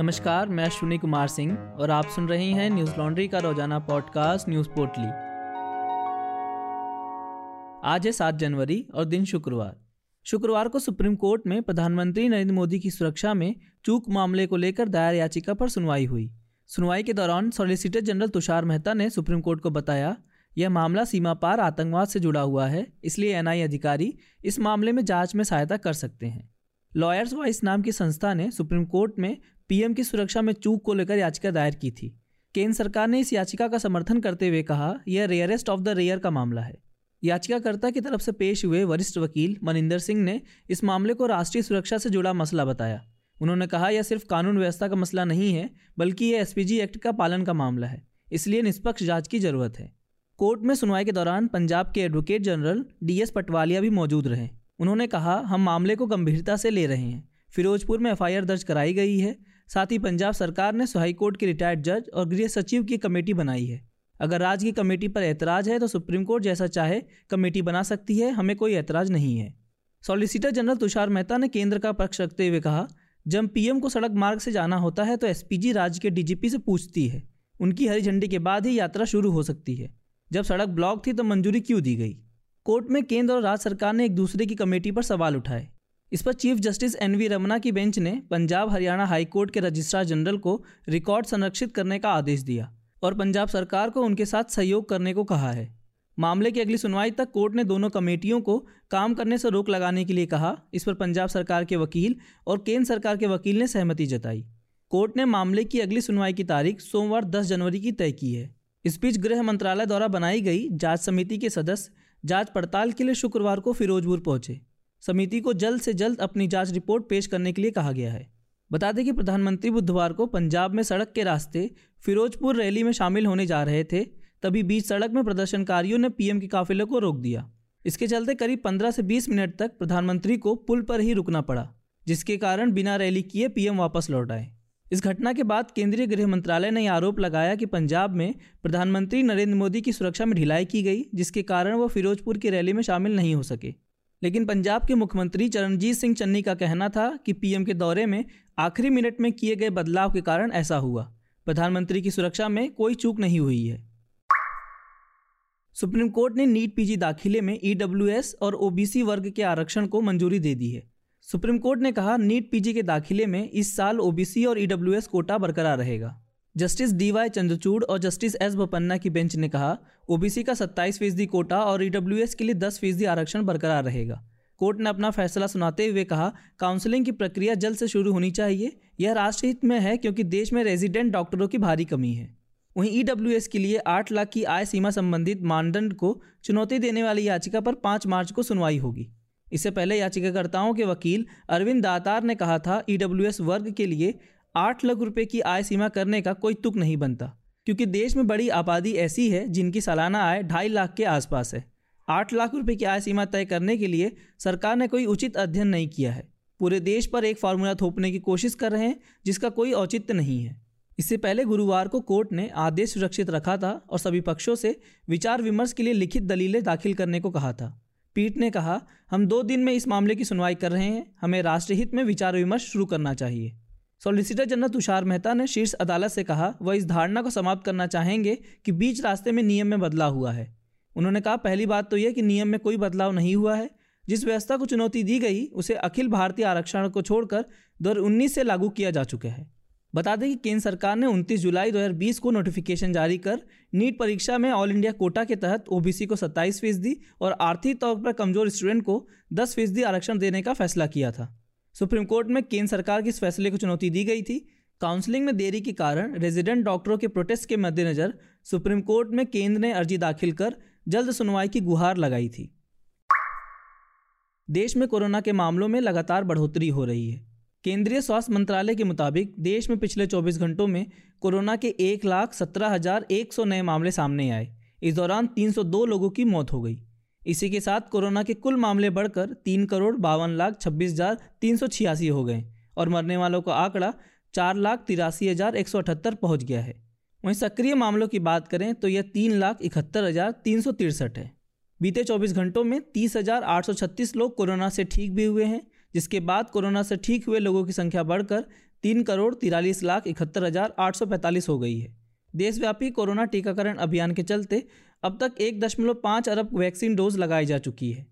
नमस्कार, मैं अश्विनी कुमार सिंह और आप सुन रहे हैं न्यूज़ लॉन्ड्री का रोज़ाना पॉडकास्ट न्यूज़ पोर्टली। आज है सात जनवरी और दिन शुक्रवार। शुक्रवार को सुप्रीम कोर्ट में प्रधानमंत्री नरेंद्र मोदी की सुरक्षा में चूक मामले को लेकर दायर याचिका पर सुनवाई हुई। सुनवाई के दौरान सॉलिसिटर जनरल तुषार मेहता ने सुप्रीम कोर्ट को बताया, यह मामला सीमा पार आतंकवाद से जुड़ा हुआ है, इसलिए एनआई अधिकारी इस मामले में जाँच में सहायता कर सकते हैं। लॉयर्स वाइस नाम की संस्था ने सुप्रीम कोर्ट में पीएम की सुरक्षा में चूक को लेकर याचिका दायर की थी। केंद्र सरकार ने इस याचिका का समर्थन करते हुए कहा, यह रेयरेस्ट ऑफ़ द रेयर का मामला है। याचिकाकर्ता की तरफ़ से पेश हुए वरिष्ठ वकील मनिंदर सिंह ने इस मामले को राष्ट्रीय सुरक्षा से जुड़ा मसला बताया। उन्होंने कहा, यह सिर्फ़ कानून व्यवस्था का मसला नहीं है, बल्कि यह एसपीजी एक्ट का पालन का मामला है, इसलिए निष्पक्ष जाँच की ज़रूरत है। कोर्ट में सुनवाई के दौरान पंजाब के एडवोकेट जनरल डीएस पटवालिया भी मौजूद रहे। उन्होंने कहा, हम मामले को गंभीरता से ले रहे हैं। फिरोजपुर में एफआईआर दर्ज कराई गई है साथ ही पंजाब सरकार ने सुहाई कोर्ट के रिटायर्ड जज और गृह सचिव की कमेटी बनाई है। अगर राज्य की कमेटी पर ऐतराज है तो सुप्रीम कोर्ट जैसा चाहे, कमेटी बना सकती है, हमें कोई ऐतराज नहीं है। सॉलिसिटर जनरल तुषार मेहता ने केंद्र का पक्ष रखते हुए कहा, जब पीएम को सड़क मार्ग से जाना होता है तो एसपीजी राज्य के डीजीपी से पूछती है। उनकी हरी झंडी के बाद ही यात्रा शुरू हो सकती है। जब सड़क ब्लॉक थी तो मंजूरी क्यों दी गई? कोर्ट में केंद्र और राज्य सरकार ने एक दूसरे की कमेटी पर सवाल उठाए। इस पर chief justice N V Ramana की बेंच ने पंजाब हरियाणा हाईकोर्ट के रजिस्ट्रार जनरल को रिकॉर्ड संरक्षित करने का आदेश दिया और पंजाब सरकार को उनके साथ सहयोग करने को कहा है। मामले की अगली सुनवाई तक कोर्ट ने दोनों कमेटियों को काम करने से रोक लगाने के लिए कहा। इस पर पंजाब सरकार के वकील और केंद्र सरकार के वकील ने सहमति जताई। कोर्ट ने मामले की अगली सुनवाई की तारीख सोमवार 10 जनवरी की तय की है। इस बीच गृह मंत्रालय द्वारा बनाई गई जाँच समिति के सदस्य जाँच पड़ताल के लिए शुक्रवार को फिरोजपुर पहुँचे। समिति को जल्द से जल्द अपनी जाँच रिपोर्ट पेश करने के लिए कहा गया है। बता दें कि प्रधानमंत्री बुधवार को पंजाब में सड़क के रास्ते फिरोजपुर रैली में शामिल होने जा रहे थे, तभी बीच सड़क में प्रदर्शनकारियों ने पीएम के काफिले को रोक दिया। इसके चलते करीब 15 से 20 मिनट तक प्रधानमंत्री को पुल पर ही रुकना पड़ा, जिसके कारण बिना रैली किए पीएम वापस लौट आए। इस घटना के बाद केंद्रीय गृह मंत्रालय ने आरोप लगाया कि पंजाब में प्रधानमंत्री नरेंद्र मोदी की सुरक्षा में ढिलाई की गई, जिसके कारण वो फिरोजपुर की रैली में शामिल नहीं हो सके। लेकिन पंजाब के मुख्यमंत्री चरणजीत सिंह चन्नी का कहना था कि पीएम के दौरे में आखिरी मिनट में किए गए बदलाव के कारण ऐसा हुआ। प्रधानमंत्री की सुरक्षा में कोई चूक नहीं हुई है। सुप्रीम कोर्ट ने नीट पीजी दाखिले में ईडब्ल्यूएस और ओबीसी वर्ग के आरक्षण को मंजूरी दे दी है। सुप्रीम कोर्ट ने कहा, नीट पीजी के दाखिले में इस साल ओबीसी और ईडब्ल्यूएस कोटा बरकरार रहेगा। जस्टिस डी वाई चंद्रचूड़ और जस्टिस एस बोपन्ना की बेंच ने कहा, ओबीसी का 27 फ़ीसदी कोटा और ईडब्ल्यूएस के लिए 10 फ़ीसदी आरक्षण बरकरार रहेगा। कोर्ट ने अपना फैसला सुनाते हुए कहा, काउंसलिंग की प्रक्रिया जल्द से शुरू होनी चाहिए। यह राष्ट्रहित में है क्योंकि देश में रेजिडेंट डॉक्टरों की भारी कमी है। वहीं ईडब्ल्यूएस के लिए आठ लाख की आय सीमा संबंधित मानदंड को चुनौती देने वाली याचिका पर पाँच मार्च को सुनवाई होगी। इससे पहले याचिकाकर्ताओं के वकील अरविंद दातार ने कहा था, ईडब्ल्यूएस वर्ग के लिए आठ लाख रुपए की आय सीमा करने का कोई तुक नहीं बनता, क्योंकि देश में बड़ी आबादी ऐसी है जिनकी सालाना आय ढाई लाख के आसपास है। आठ लाख रुपए की आय सीमा तय करने के लिए सरकार ने कोई उचित अध्ययन नहीं किया है। पूरे देश पर एक फार्मूला थोपने की कोशिश कर रहे हैं, जिसका कोई औचित्य नहीं है। इससे पहले गुरुवार को कोर्ट ने आदेश सुरक्षित रखा था और सभी पक्षों से विचार विमर्श के लिए लिखित दलीलें दाखिल करने को कहा था। पीठ ने कहा, हम दो दिन में इस मामले की सुनवाई कर रहे हैं, हमें राष्ट्रहित में विचार विमर्श शुरू करना चाहिए। सॉलिसिटर जनरल तुषार मेहता ने शीर्ष अदालत से कहा, वह इस धारणा को समाप्त करना चाहेंगे कि बीच रास्ते में नियम में बदलाव हुआ है। उन्होंने कहा, पहली बात तो यह कि नियम में कोई बदलाव नहीं हुआ है। जिस व्यवस्था को चुनौती दी गई, उसे अखिल भारतीय आरक्षण को छोड़कर दो उन्नीस से लागू किया जा चुका है। बता दें कि केंद्र सरकार ने 29 जुलाई 2020 को नोटिफिकेशन जारी कर नीट परीक्षा में ऑल इंडिया कोटा के तहत ओबीसी को 27 फ़ीसदी और आर्थिक तौर पर कमज़ोर स्टूडेंट को 10 फ़ीसदी आरक्षण देने का फैसला किया था। सुप्रीम कोर्ट में केंद्र सरकार के इस फैसले को चुनौती दी गई थी। काउंसलिंग में देरी के कारण रेजिडेंट डॉक्टरों के प्रोटेस्ट के मद्देनजर सुप्रीम कोर्ट में केंद्र ने अर्जी दाखिल कर जल्द सुनवाई की गुहार लगाई थी। देश में कोरोना के मामलों में लगातार बढ़ोतरी हो रही है। केंद्रीय स्वास्थ्य मंत्रालय के मुताबिक देश में पिछले 24 घंटों में कोरोना के एक लाख सत्रह हज़ार एक सौ नए मामले सामने आए। इस दौरान 302 लोगों की मौत हो गई। इसी के साथ कोरोना के कुल मामले बढ़कर तीन करोड़ बावन लाख छब्बीस हज़ार तीन सौ छियासी हो गए और मरने वालों का आंकड़ा चार लाख तिरासी हज़ार एक सौ अठहत्तर पहुँच गया है। वहीं सक्रिय मामलों की बात करें तो यह तीन लाख इकहत्तर हज़ार तीन सौ तिरसठ है। बीते 24 घंटों में तीस हज़ार आठ सौ छत्तीस लोग कोरोना से ठीक भी हुए हैं, जिसके बाद कोरोना से ठीक हुए लोगों की संख्या बढ़कर तीन करोड़ तिरालीस लाख इकहत्तर हज़ार आठ सौ पैंतालीस हो गई है। देशव्यापी कोरोना टीकाकरण अभियान के चलते अब तक एक दशमलव पाँच अरब वैक्सीन डोज लगाई जा चुकी है।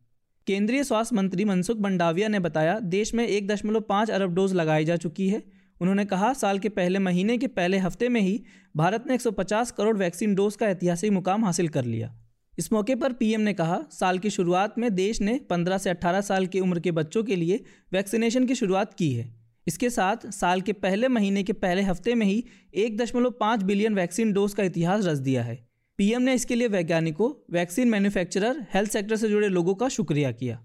केंद्रीय स्वास्थ्य मंत्री मनसुख मंडाविया ने बताया, देश में एक दशमलव पाँच अरब डोज लगाई जा चुकी है। उन्होंने कहा, साल के पहले महीने के पहले हफ़्ते में ही भारत ने 150 करोड़ वैक्सीन डोज का ऐतिहासिक मुकाम हासिल कर लिया। इस मौके पर पीएम ने कहा, साल की शुरुआत में देश ने 15 से 18 साल की उम्र के बच्चों के लिए वैक्सीनेशन की शुरुआत की है। इसके साथ साल के पहले महीने के पहले हफ़्ते में ही एक दशमलव पाँच बिलियन वैक्सीन डोज का इतिहास रच दिया है। पीएम ने इसके लिए वैज्ञानिकों, वैक्सीन मैन्युफैक्चरर, हेल्थ सेक्टर से जुड़े लोगों का शुक्रिया किया।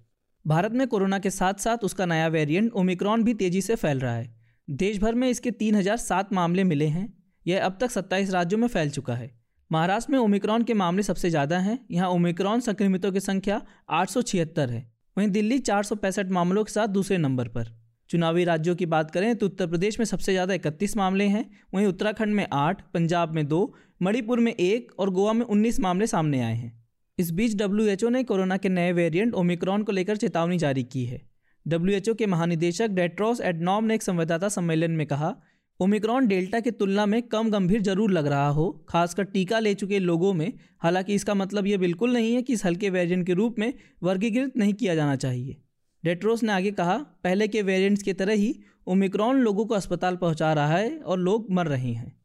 भारत में कोरोना के साथ साथ उसका नया वेरिएंट ओमिक्रॉन भी तेज़ी से फैल रहा है। देश भर में इसके तीन हज़ार सात मामले मिले हैं। यह अब तक सत्ताईस राज्यों में फैल चुका है। महाराष्ट्र में ओमिक्रॉन के मामले सबसे ज़्यादा हैं। यहाँ ओमिक्रॉन संक्रमितों की संख्या आठ सौ छिहत्तर है। वहीं दिल्ली चार सौ पैंसठ मामलों के साथ दूसरे नंबर पर। चुनावी राज्यों की बात करें तो उत्तर प्रदेश में सबसे ज़्यादा इकतीस मामले हैं। वहीं उत्तराखंड में आठ, पंजाब में दो मणिपुर में एक और गोवा में उन्नीस मामले सामने आए हैं। इस बीच डब्ल्यू ने कोरोना के नए वेरिएंट ओमिक्रॉन को लेकर चेतावनी जारी की है। डब्ल्यू के महानिदेशक डेट्रॉस एडनॉम ने एक संवाददाता सम्मेलन में कहा, ओमिक्रॉन डेल्टा की तुलना में कम गंभीर ज़रूर लग रहा हो, खासकर टीका ले चुके लोगों में। हालाँकि इसका मतलब ये बिल्कुल नहीं है कि इस हल्के वेरिएंट के रूप में वर्गीकृत नहीं किया जाना चाहिए। डेट्रोस ने आगे कहा, पहले के वेरिएंट्स की तरह ही ओमिक्रॉन लोगों को अस्पताल पहुँचा रहा है और लोग मर रहे हैं।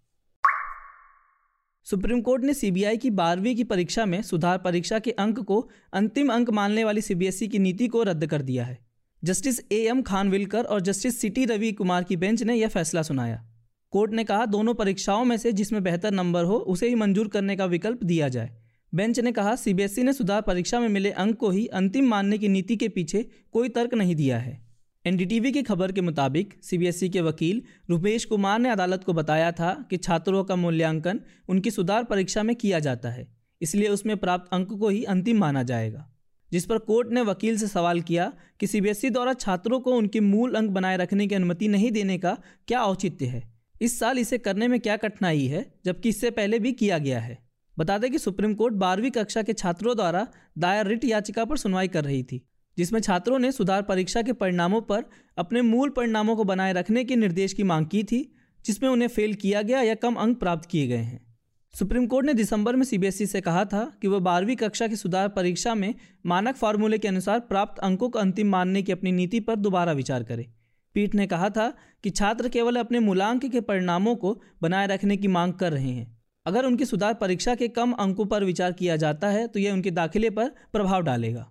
सुप्रीम कोर्ट ने सीबीआई की बारहवीं की परीक्षा में सुधार परीक्षा के अंक को अंतिम अंक मानने वाली सीबीएसई की नीति को रद्द कर दिया है। जस्टिस ए एम खानविलकर और जस्टिस सिटी रवि कुमार की बेंच ने यह फैसला सुनाया। कोर्ट ने कहा, दोनों परीक्षाओं में से जिसमें बेहतर नंबर हो, उसे ही मंजूर करने का विकल्प दिया जाए। बेंच ने कहा, सीबीएसई ने सुधार परीक्षा में मिले अंक को ही अंतिम मानने की नीति के पीछे कोई तर्क नहीं दिया है। एनडीटीवी की खबर के मुताबिक सीबीएसई के वकील रुपेश कुमार ने अदालत को बताया था कि छात्रों का मूल्यांकन उनकी सुधार परीक्षा में किया जाता है, इसलिए उसमें प्राप्त अंक को ही अंतिम माना जाएगा। जिस पर कोर्ट ने वकील से सवाल किया कि सीबीएसई द्वारा छात्रों को उनके मूल अंक बनाए रखने की अनुमति नहीं देने का क्या औचित्य है? इस साल इसे करने में क्या कठिनाई है, जबकि इससे पहले भी किया गया है? बता दें कि सुप्रीम कोर्ट बारहवीं कक्षा के छात्रों द्वारा दायर रिट याचिका पर सुनवाई कर रही थी। जिसमें छात्रों ने सुधार परीक्षा के परिणामों पर अपने मूल परिणामों को बनाए रखने के निर्देश की मांग की थी, जिसमें उन्हें फेल किया गया या कम अंक प्राप्त किए गए हैं। सुप्रीम कोर्ट ने दिसंबर में सीबीएसई से कहा था कि वह बारहवीं कक्षा की सुधार परीक्षा में मानक फार्मूले के अनुसार प्राप्त अंकों को अंतिम मानने की अपनी नीति पर दोबारा विचार करे। पीठ ने कहा था कि छात्र केवल अपने मूलांक के परिणामों को बनाए रखने की मांग कर रहे हैं। अगर उनकी सुधार परीक्षा के कम अंकों पर विचार किया जाता है तो यह उनके दाखिले पर प्रभाव डालेगा।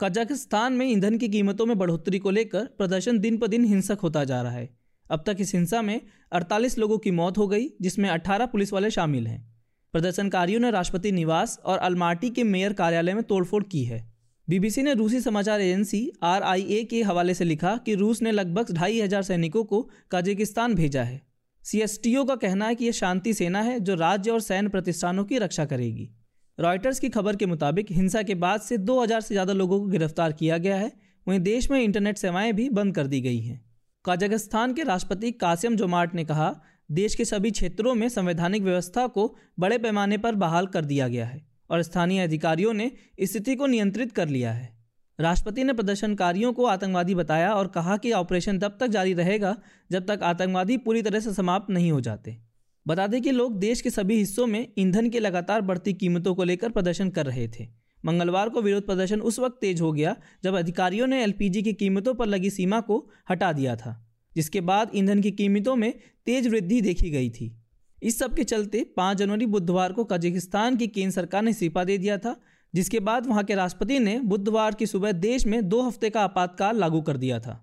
कजाकिस्तान में ईंधन की कीमतों में बढ़ोतरी को लेकर प्रदर्शन दिन पर दिन हिंसक होता जा रहा है। अब तक इस हिंसा में 48 लोगों की मौत हो गई, जिसमें 18 पुलिस वाले शामिल हैं। प्रदर्शनकारियों ने राष्ट्रपति निवास और अलमाटी के मेयर कार्यालय में तोड़फोड़ की है। बीबीसी ने रूसी समाचार एजेंसी आरआईए के हवाले से लिखा कि रूस ने लगभग ढाई हज़ार सैनिकों को कजाकिस्तान भेजा है। सीएसटीओ का कहना है कि यह शांति सेना है जो राज्य और सैन्य प्रतिष्ठानों की रक्षा करेगी। रॉयटर्स की खबर के मुताबिक हिंसा के बाद से 2000 से ज़्यादा लोगों को गिरफ़्तार किया गया है। वहीं देश में इंटरनेट सेवाएँ भी बंद कर दी गई हैं। कजाकिस्तान के राष्ट्रपति कासिम जोमार्ट ने कहा, देश के सभी क्षेत्रों में संवैधानिक व्यवस्था को बड़े पैमाने पर बहाल कर दिया गया है और स्थानीय अधिकारियों ने स्थिति को नियंत्रित कर लिया है। राष्ट्रपति ने प्रदर्शनकारियों को आतंकवादी बताया और कहा कि ऑपरेशन तब तक जारी रहेगा जब तक आतंकवादी पूरी तरह से समाप्त नहीं हो जाते। बता दें कि लोग देश के सभी हिस्सों में ईंधन की लगातार बढ़ती कीमतों को लेकर प्रदर्शन कर रहे थे। मंगलवार को विरोध प्रदर्शन उस वक्त तेज हो गया, जब अधिकारियों ने एलपीजी की कीमतों पर लगी सीमा को हटा दिया था, जिसके बाद ईंधन की कीमतों में तेज वृद्धि देखी गई थी। इस सब के चलते 5 जनवरी बुधवार को कजाकिस्तान की केंद्र सरकार ने इस्तीफा दे दिया था, जिसके बाद वहाँ के राष्ट्रपति ने बुधवार की सुबह देश में दो हफ़्ते का आपातकाल लागू कर दिया था।